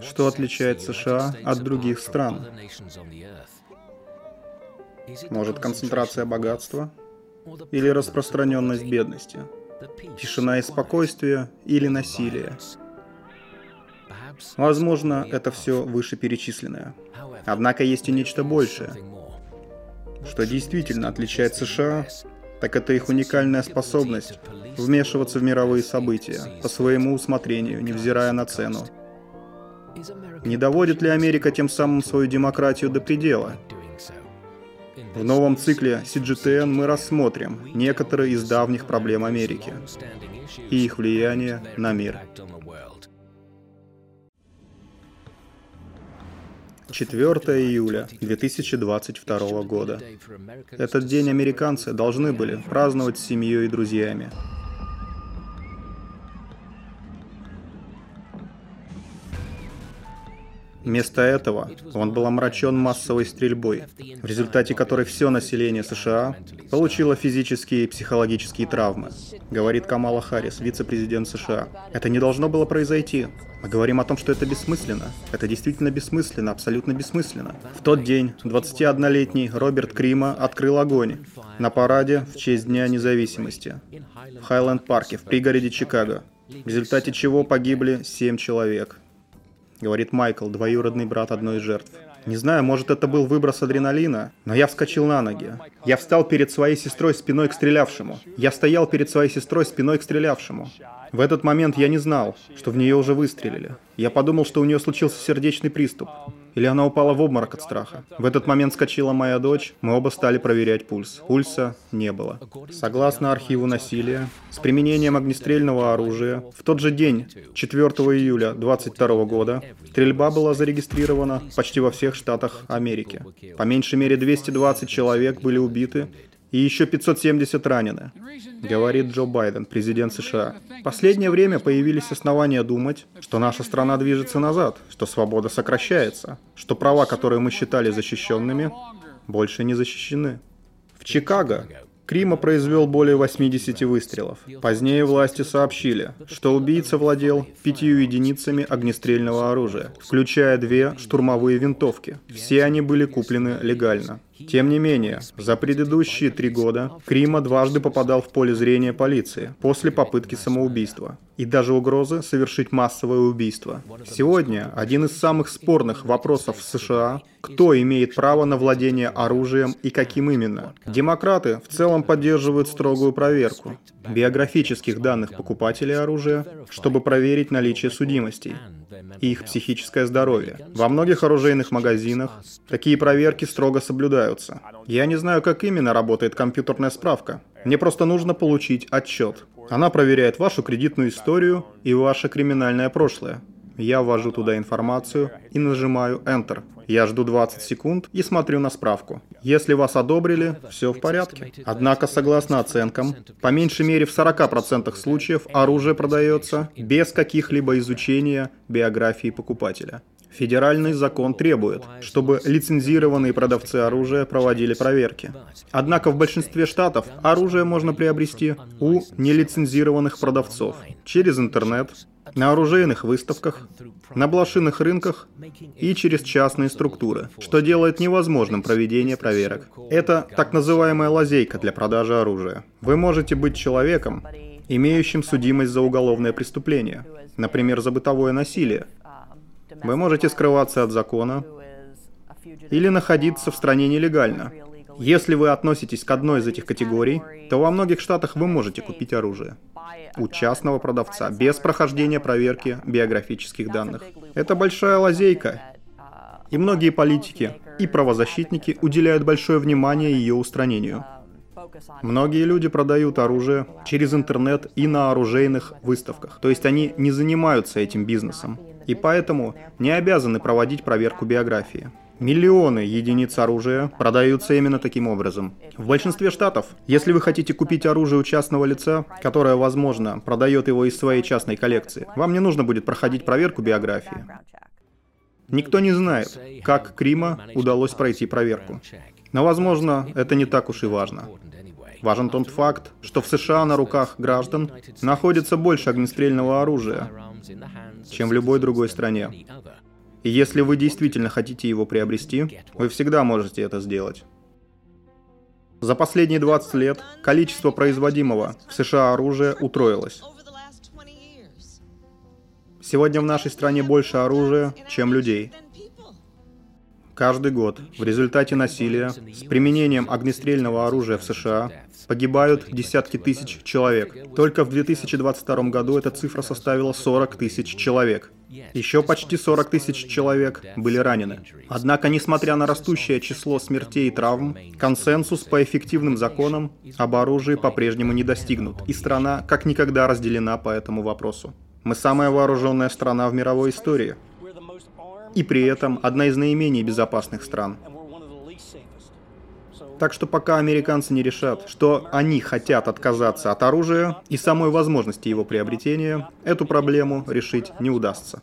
Что отличает США от других стран? Может, концентрация богатства? Или распространенность бедности? Тишина и спокойствие или насилие? Возможно, это все вышеперечисленное. Однако есть и нечто большее. Что действительно отличает США, так это их уникальная способность вмешиваться в мировые события по своему усмотрению, невзирая на цену. Не доводит ли Америка тем самым свою демократию до предела? В новом цикле CGTN мы рассмотрим некоторые из давних проблем Америки и их влияние на мир. 4 июля 2022 года. Этот день американцы должны были праздновать с семьей и друзьями. Вместо этого он был омрачен массовой стрельбой, в результате которой все население США получило физические и психологические травмы, говорит Камала Харрис, вице-президент США. Это не должно было произойти. Мы говорим о том, что это бессмысленно. Это действительно бессмысленно, абсолютно бессмысленно. В тот день 21-летний Роберт Крима открыл огонь на параде в честь Дня независимости в Хайленд-парке в пригороде Чикаго, в результате чего погибли 7 человек говорит Майкл, двоюродный брат одной из жертв. Не знаю, может это был выброс адреналина, но я вскочил на ноги. Я встал перед своей сестрой спиной к стрелявшему. Я стоял перед своей сестрой спиной к стрелявшему. В этот момент я не знал, что в нее уже выстрелили. Я подумал, что у нее случился сердечный приступ. Или она упала в обморок от страха. В этот момент скочила моя дочь, мы оба стали проверять пульс. Пульса не было. Согласно архиву насилия, с применением огнестрельного оружия, в тот же день, 4 июля 2022 года, стрельба была зарегистрирована почти во всех штатах Америки. По меньшей мере 220 человек были убиты, и еще 570 ранены, говорит Джо Байден, президент США. Последнее время появились основания думать, что наша страна движется назад, что свобода сокращается, что права, которые мы считали защищенными, больше не защищены. В Чикаго Крима произвел более 80 выстрелов. Позднее власти сообщили, что убийца владел пятью единицами огнестрельного оружия, включая две штурмовые винтовки. Все они были куплены легально. Тем не менее, за предыдущие три года Крима дважды попадал в поле зрения полиции после попытки самоубийства и даже угрозы совершить массовое убийство. Сегодня один из самых спорных вопросов в США – кто имеет право на владение оружием и каким именно. Демократы в целом поддерживают строгую проверку биографических данных покупателей оружия, чтобы проверить наличие судимостей и их психическое здоровье. Во многих оружейных магазинах такие проверки строго соблюдаются. Я не знаю, как именно работает компьютерная справка. Мне просто нужно получить отчет. Она проверяет вашу кредитную историю и ваше криминальное прошлое. Я ввожу туда информацию и нажимаю Enter. Я жду 20 секунд и смотрю на справку. Если вас одобрили, все в порядке. Однако, согласно оценкам, по меньшей мере в 40% случаев оружие продается без каких-либо изучения биографии покупателя. Федеральный закон требует, чтобы лицензированные продавцы оружия проводили проверки. Однако в большинстве штатов оружие можно приобрести у нелицензированных продавцов через интернет, на оружейных выставках, на блошиных рынках и через частные структуры, что делает невозможным проведение проверок. Это так называемая лазейка для продажи оружия. Вы можете быть человеком, имеющим судимость за уголовное преступление, например, за бытовое насилие. Вы можете скрываться от закона или находиться в стране нелегально. Если вы относитесь к одной из этих категорий, то во многих штатах вы можете купить оружие у частного продавца без прохождения проверки биографических данных. Это большая лазейка, и многие политики и правозащитники уделяют большое внимание ее устранению. Многие люди продают оружие через интернет и на оружейных выставках, то есть они не занимаются этим бизнесом, и поэтому не обязаны проводить проверку биографии. Миллионы единиц оружия продаются именно таким образом. В большинстве штатов, если вы хотите купить оружие у частного лица, которое, возможно, продает его из своей частной коллекции, вам не нужно будет проходить проверку биографии. Никто не знает, как Крима удалось пройти проверку. Но, возможно, это не так уж и важно. Важен тот факт, что в США на руках граждан находится больше огнестрельного оружия, чем в любой другой стране. И если вы действительно хотите его приобрести, вы всегда можете это сделать. За последние 20 лет количество производимого в США оружия утроилось. Сегодня в нашей стране больше оружия, чем людей. Каждый год в результате насилия с применением огнестрельного оружия в США погибают десятки тысяч человек. Только в 2022 году эта цифра составила 40 тысяч человек. Еще почти 40 тысяч человек были ранены. Однако, несмотря на растущее число смертей и травм, консенсус по эффективным законам об оружии по-прежнему не достигнут, и страна как никогда разделена по этому вопросу. Мы самая вооруженная страна в мировой истории и при этом одна из наименее безопасных стран. Так что пока американцы не решат, что они хотят отказаться от оружия и самой возможности его приобретения, эту проблему решить не удастся.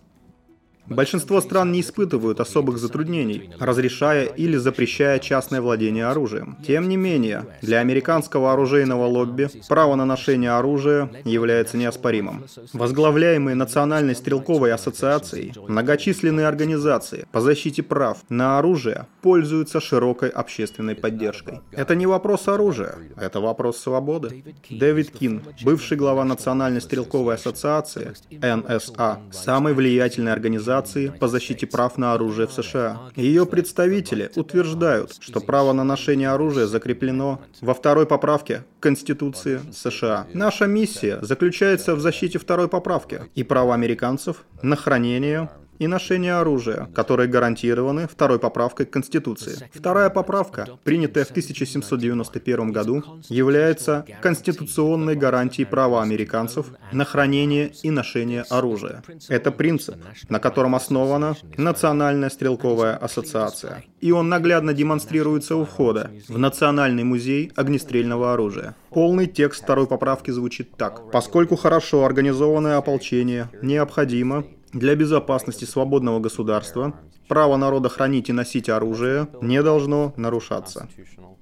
Большинство стран не испытывают особых затруднений, разрешая или запрещая частное владение оружием. Тем не менее, для американского оружейного лобби право на ношение оружия является неоспоримым. Возглавляемые Национальной стрелковой ассоциацией, многочисленные организации по защите прав на оружие пользуются широкой общественной поддержкой. Это не вопрос оружия, это вопрос свободы. Дэвид Кин, бывший глава Национальной стрелковой ассоциации, НСА, самой влиятельной организации организации по защите прав на оружие в США. Ее представители утверждают, что право на ношение оружия закреплено во второй поправке Конституции США. Наша миссия заключается в защите второй поправки и права американцев на хранение, и ношение оружия, которые гарантированы второй поправкой к Конституции. Вторая поправка, принятая в 1791 году, является конституционной гарантией права американцев на хранение и ношение оружия. Это принцип, на котором основана Национальная стрелковая ассоциация. И он наглядно демонстрируется у входа в Национальный музей огнестрельного оружия. Полный текст второй поправки звучит так. Поскольку хорошо организованное ополчение необходимо для безопасности свободного государства право народа хранить и носить оружие не должно нарушаться.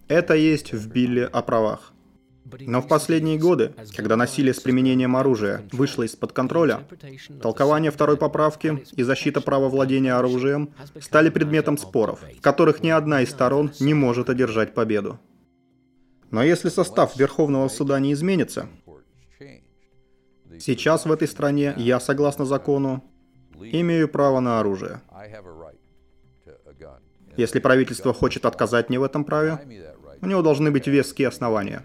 Это есть в Билле о правах. Но в последние годы, когда насилие с применением оружия вышло из-под контроля, толкование второй поправки и защита права владения оружием стали предметом споров, в которых ни одна из сторон не может одержать победу. Но если состав Верховного суда не изменится, сейчас в этой стране я, согласно закону, имею право на оружие. Если правительство хочет отказать мне в этом праве, у него должны быть веские основания.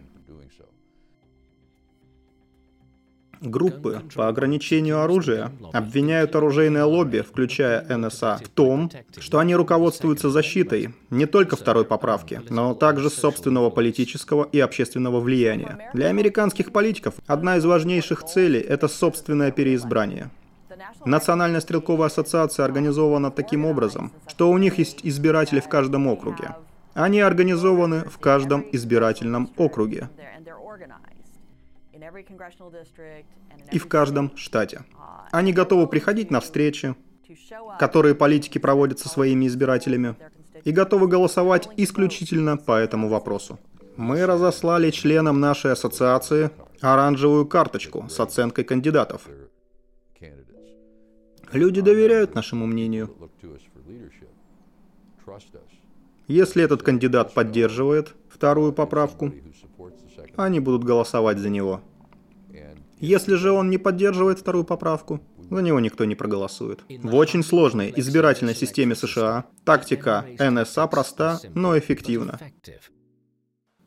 Группы по ограничению оружия обвиняют оружейное лобби, включая НСА, в том, что они руководствуются защитой не только второй поправки, но также собственного политического и общественного влияния. Для американских политиков одна из важнейших целей – это собственное переизбрание. Национальная стрелковая ассоциация организована таким образом, что у них есть избиратели в каждом округе. Они организованы в каждом избирательном округе и в каждом штате. Они готовы приходить на встречи, которые политики проводят со своими избирателями, и готовы голосовать исключительно по этому вопросу. Мы разослали членам нашей ассоциации оранжевую карточку с оценкой кандидатов. Люди доверяют нашему мнению. Если этот кандидат поддерживает вторую поправку, они будут голосовать за него. Если же он не поддерживает вторую поправку, за него никто не проголосует. В очень сложной избирательной системе США тактика НСА проста, но эффективна.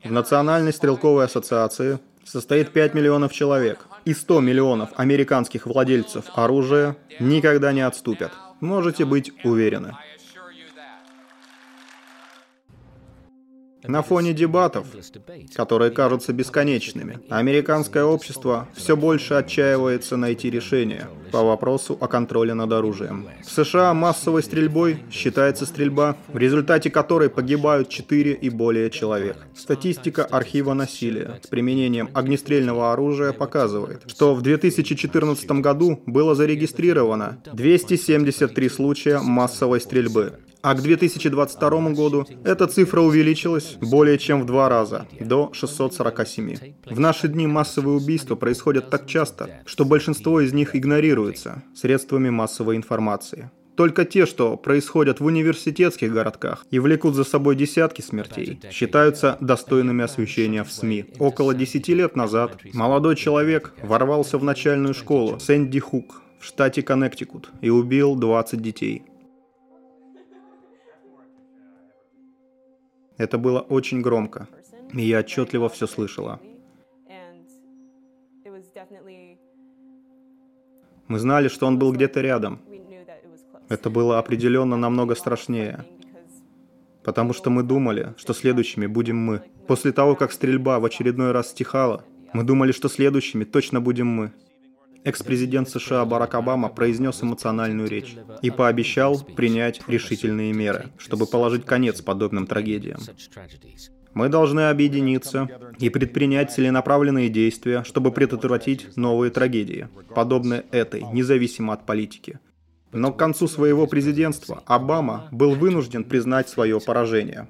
В Национальной стрелковой ассоциации состоит 5 миллионов человек, и 100 миллионов американских владельцев оружия никогда не отступят. Можете быть уверены. На фоне дебатов, которые кажутся бесконечными, американское общество все больше отчаивается найти решение по вопросу о контроле над оружием. В США массовой стрельбой считается стрельба, в результате которой погибают 4 и более человек. Статистика архива насилия с применением огнестрельного оружия показывает, что в 2014 году было зарегистрировано 273 случая массовой стрельбы, а к 2022 году эта цифра увеличилась более чем в два раза, до 647. В наши дни массовые убийства происходят так часто, что большинство из них игнорируется средствами массовой информации. Только те, что происходят в университетских городках и влекут за собой десятки смертей, считаются достойными освещения в СМИ. Около 10 лет назад молодой человек ворвался в начальную школу Сэнди Хук в штате Коннектикут и убил 20 детей. Это было очень громко, и я отчетливо все слышала. Мы знали, что он был где-то рядом. Это было определенно намного страшнее. Потому что мы думали, что следующими будем мы. После того, как стрельба в очередной раз стихала, мы думали, что следующими точно будем мы. Экс-президент США Барак Обама произнес эмоциональную речь и пообещал принять решительные меры, чтобы положить конец подобным трагедиям. Мы должны объединиться и предпринять целенаправленные действия, чтобы предотвратить новые трагедии, подобные этой, независимо от политики. Но к концу своего президентства Обама был вынужден признать свое поражение.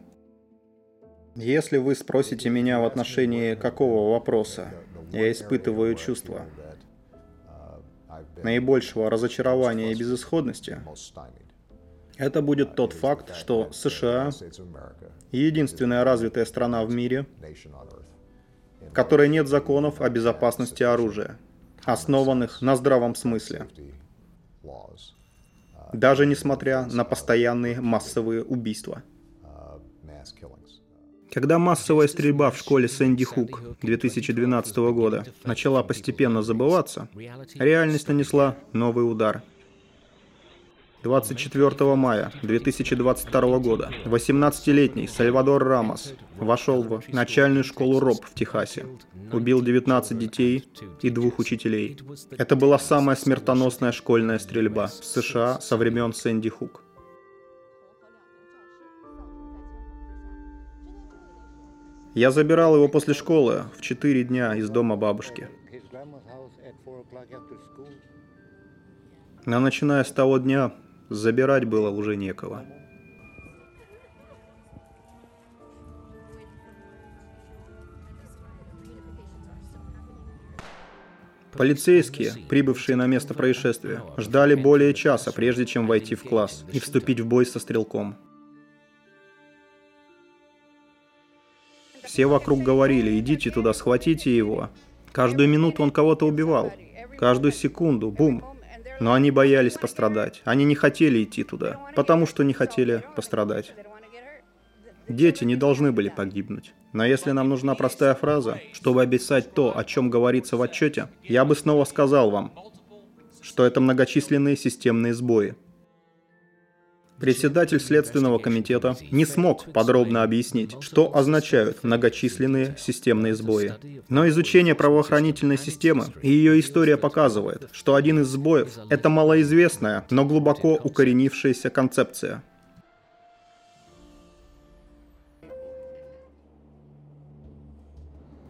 Если вы спросите меня в отношении какого вопроса, я испытываю чувство наибольшего разочарования и безысходности, это будет тот факт, что США — единственная развитая страна в мире, в которой нет законов о безопасности оружия, основанных на здравом смысле, даже несмотря на постоянные массовые убийства. Когда массовая стрельба в школе Сэнди Хук 2012 года начала постепенно забываться, реальность нанесла новый удар — 24 мая 2022 года 18-летний Сальвадор Рамос вошел в начальную школу РОП в Техасе, убил 19 детей и двух учителей. Это была самая смертоносная школьная стрельба в США со времен Сэнди Хук. Я забирал его после школы в 4 дня из дома бабушки. Но начиная с того дня, Забирать было уже некого. Полицейские, прибывшие на место происшествия, ждали более часа, прежде чем войти в класс и вступить в бой со стрелком. Все вокруг говорили, идите туда, схватите его. Каждую минуту он кого-то убивал. Каждую секунду, бум, но они боялись пострадать. Они не хотели идти туда, потому что не хотели пострадать. Дети не должны были погибнуть. Но если нам нужна простая фраза, чтобы описать то, о чем говорится в отчете, я бы снова сказал вам, что это многочисленные системные сбои. Председатель Следственного комитета не смог подробно объяснить, что означают многочисленные системные сбои. Но изучение правоохранительной системы и ее история показывает, что один из сбоев – это малоизвестная, но глубоко укоренившаяся концепция.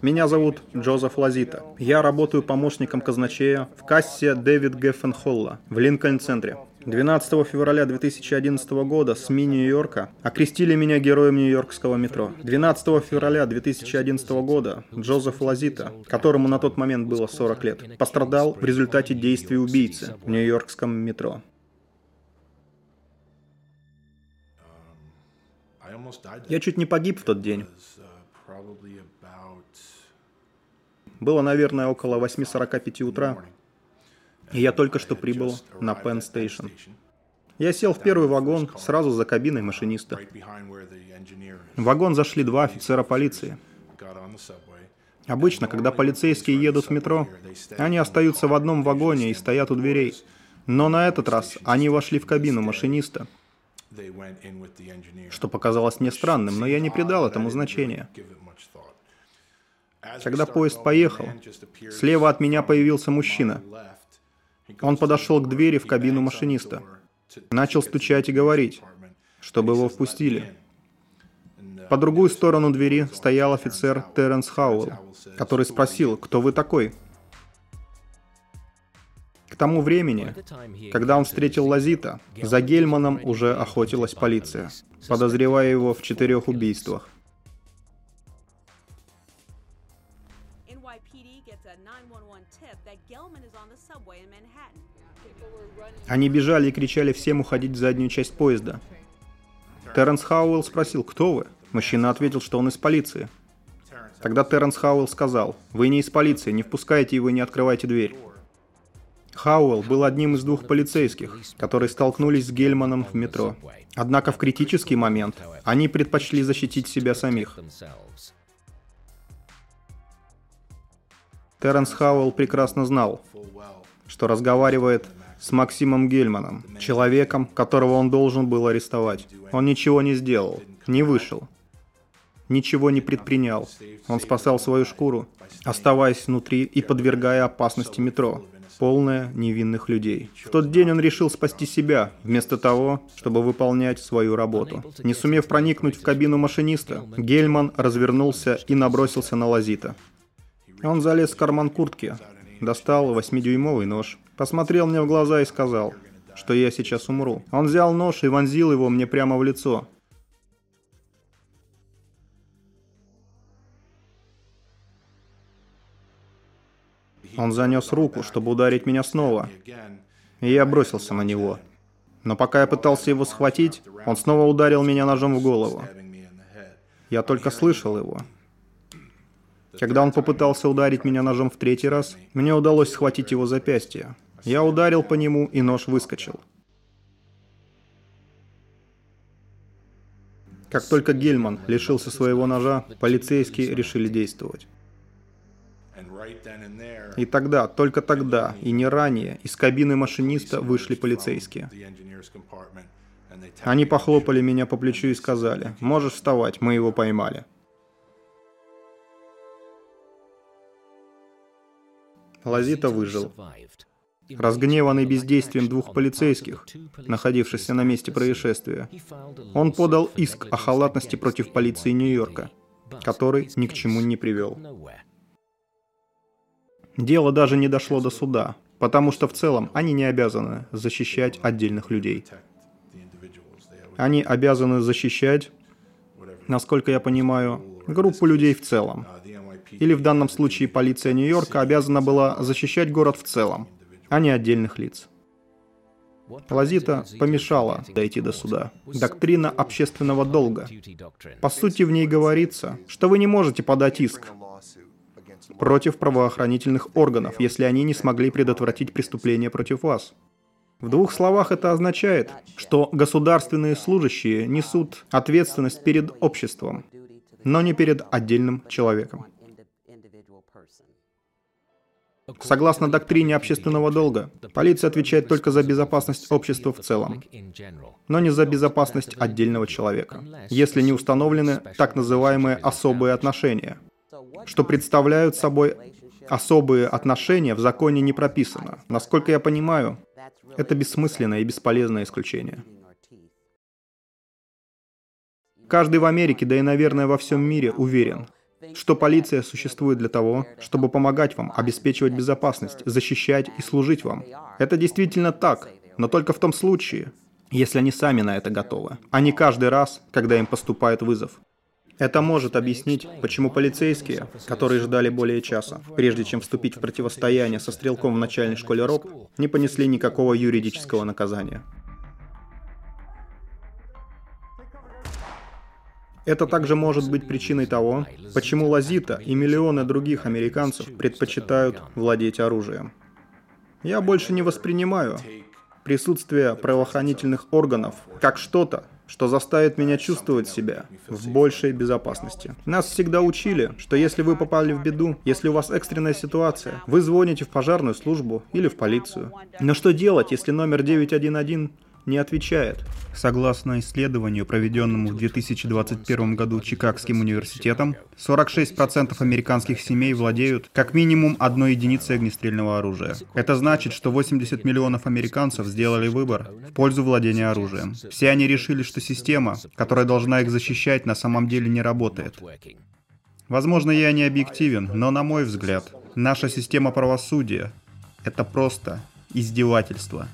Меня зовут Джозеф Лазита. Я работаю помощником казначея в кассе Дэвид Геффенхолла в Линкольн-центре. 12 февраля 2011 года СМИ Нью-Йорка окрестили меня героем нью-йоркского метро. 12 февраля 2011 года Джозеф Лазита, которому на тот момент было 40 лет, пострадал в результате действий убийцы в нью-йоркском метро. Я чуть не погиб в тот день. Было, наверное, около 8.45 утра и я только что прибыл на Penn Station. Я сел в первый вагон сразу за кабиной машиниста. В вагон зашли два офицера полиции. Обычно, когда полицейские едут в метро, они остаются в одном вагоне и стоят у дверей. Но на этот раз они вошли в кабину машиниста, что показалось мне странным, но я не придал этому значения. Когда поезд поехал, слева от меня появился мужчина. Он подошел к двери в кабину машиниста, начал стучать и говорить, чтобы его впустили. По другую сторону двери стоял офицер Терренс Хауэлл, который спросил, кто вы такой? К тому времени, когда он встретил Лазита, за Гельманом уже охотилась полиция, подозревая его в четырех убийствах. Они бежали и кричали всем уходить в заднюю часть поезда. Терренс Хауэлл спросил, кто вы? Мужчина ответил, что он из полиции. Тогда Терренс Хауэлл сказал, вы не из полиции, не впускайте его и не открывайте дверь. Хауэлл был одним из двух полицейских, которые столкнулись с Гельманом в метро. Однако в критический момент они предпочли защитить себя самих. Терренс Хауэлл прекрасно знал, что разговаривает с Максимом Гельманом, человеком, которого он должен был арестовать. Он ничего не сделал, не вышел, ничего не предпринял. Он спасал свою шкуру, оставаясь внутри и подвергая опасности метро, полное невинных людей. В тот день он решил спасти себя, вместо того, чтобы выполнять свою работу. Не сумев проникнуть в кабину машиниста, Гельман развернулся и набросился на Лазита. Он залез в карман куртки, достал восьмидюймовый нож, посмотрел мне в глаза и сказал, что я сейчас умру. Он взял нож и вонзил его мне прямо в лицо. Он занес руку, чтобы ударить меня снова, и я бросился на него. Но пока я пытался его схватить, он снова ударил меня ножом в голову. Я только слышал его, когда он попытался ударить меня ножом в третий раз, мне удалось схватить его запястье. Я ударил по нему, и нож выскочил. Как только Гельман лишился своего ножа, полицейские решили действовать. И тогда, только тогда, и не ранее, из кабины машиниста вышли полицейские. Они похлопали меня по плечу и сказали, «Можешь вставать, мы его поймали». Лазита выжил. Разгневанный бездействием двух полицейских, находившихся на месте происшествия, он подал иск о халатности против полиции Нью-Йорка, который ни к чему не привел. Дело даже не дошло до суда, потому что в целом они не обязаны защищать отдельных людей. Они обязаны защищать, насколько я понимаю, группу людей в целом, или в данном случае полиция Нью-Йорка обязана была защищать город в целом, а не отдельных лиц. Лазита помешала дойти до суда. Доктрина общественного долга. По сути, в ней говорится, что вы не можете подать иск против правоохранительных органов, если они не смогли предотвратить преступление против вас. В двух словах это означает, что государственные служащие несут ответственность перед обществом, но не перед отдельным человеком. Согласно доктрине общественного долга, полиция отвечает только за безопасность общества в целом, но не за безопасность отдельного человека, если не установлены так называемые особые отношения, что представляют собой особые отношения в законе не прописано. Насколько я понимаю, это бессмысленное и бесполезное исключение. Каждый в Америке, да и, наверное, во всем мире уверен, что полиция существует для того, чтобы помогать вам, обеспечивать безопасность, защищать и служить вам. Это действительно так, но только в том случае, если они сами на это готовы, а не каждый раз, когда им поступает вызов. Это может объяснить, почему полицейские, которые ждали более часа, прежде чем вступить в противостояние со стрелком в начальной школе РОК, не понесли никакого юридического наказания. Это также может быть причиной того, почему Лазита и миллионы других американцев предпочитают владеть оружием. Я больше не воспринимаю присутствие правоохранительных органов как что-то, что заставит меня чувствовать себя в большей безопасности. Нас всегда учили, что если вы попали в беду, если у вас экстренная ситуация, вы звоните в пожарную службу или в полицию. Но что делать, если номер 911 не отвечает. Согласно исследованию, проведенному в 2021 году Чикагским университетом, 46% американских семей владеют как минимум одной единицей огнестрельного оружия. Это значит, что 80 миллионов американцев сделали выбор в пользу владения оружием. Все они решили, что система, которая должна их защищать, на самом деле не работает. Возможно, я не объективен, но на мой взгляд, наша система правосудия — это просто издевательство.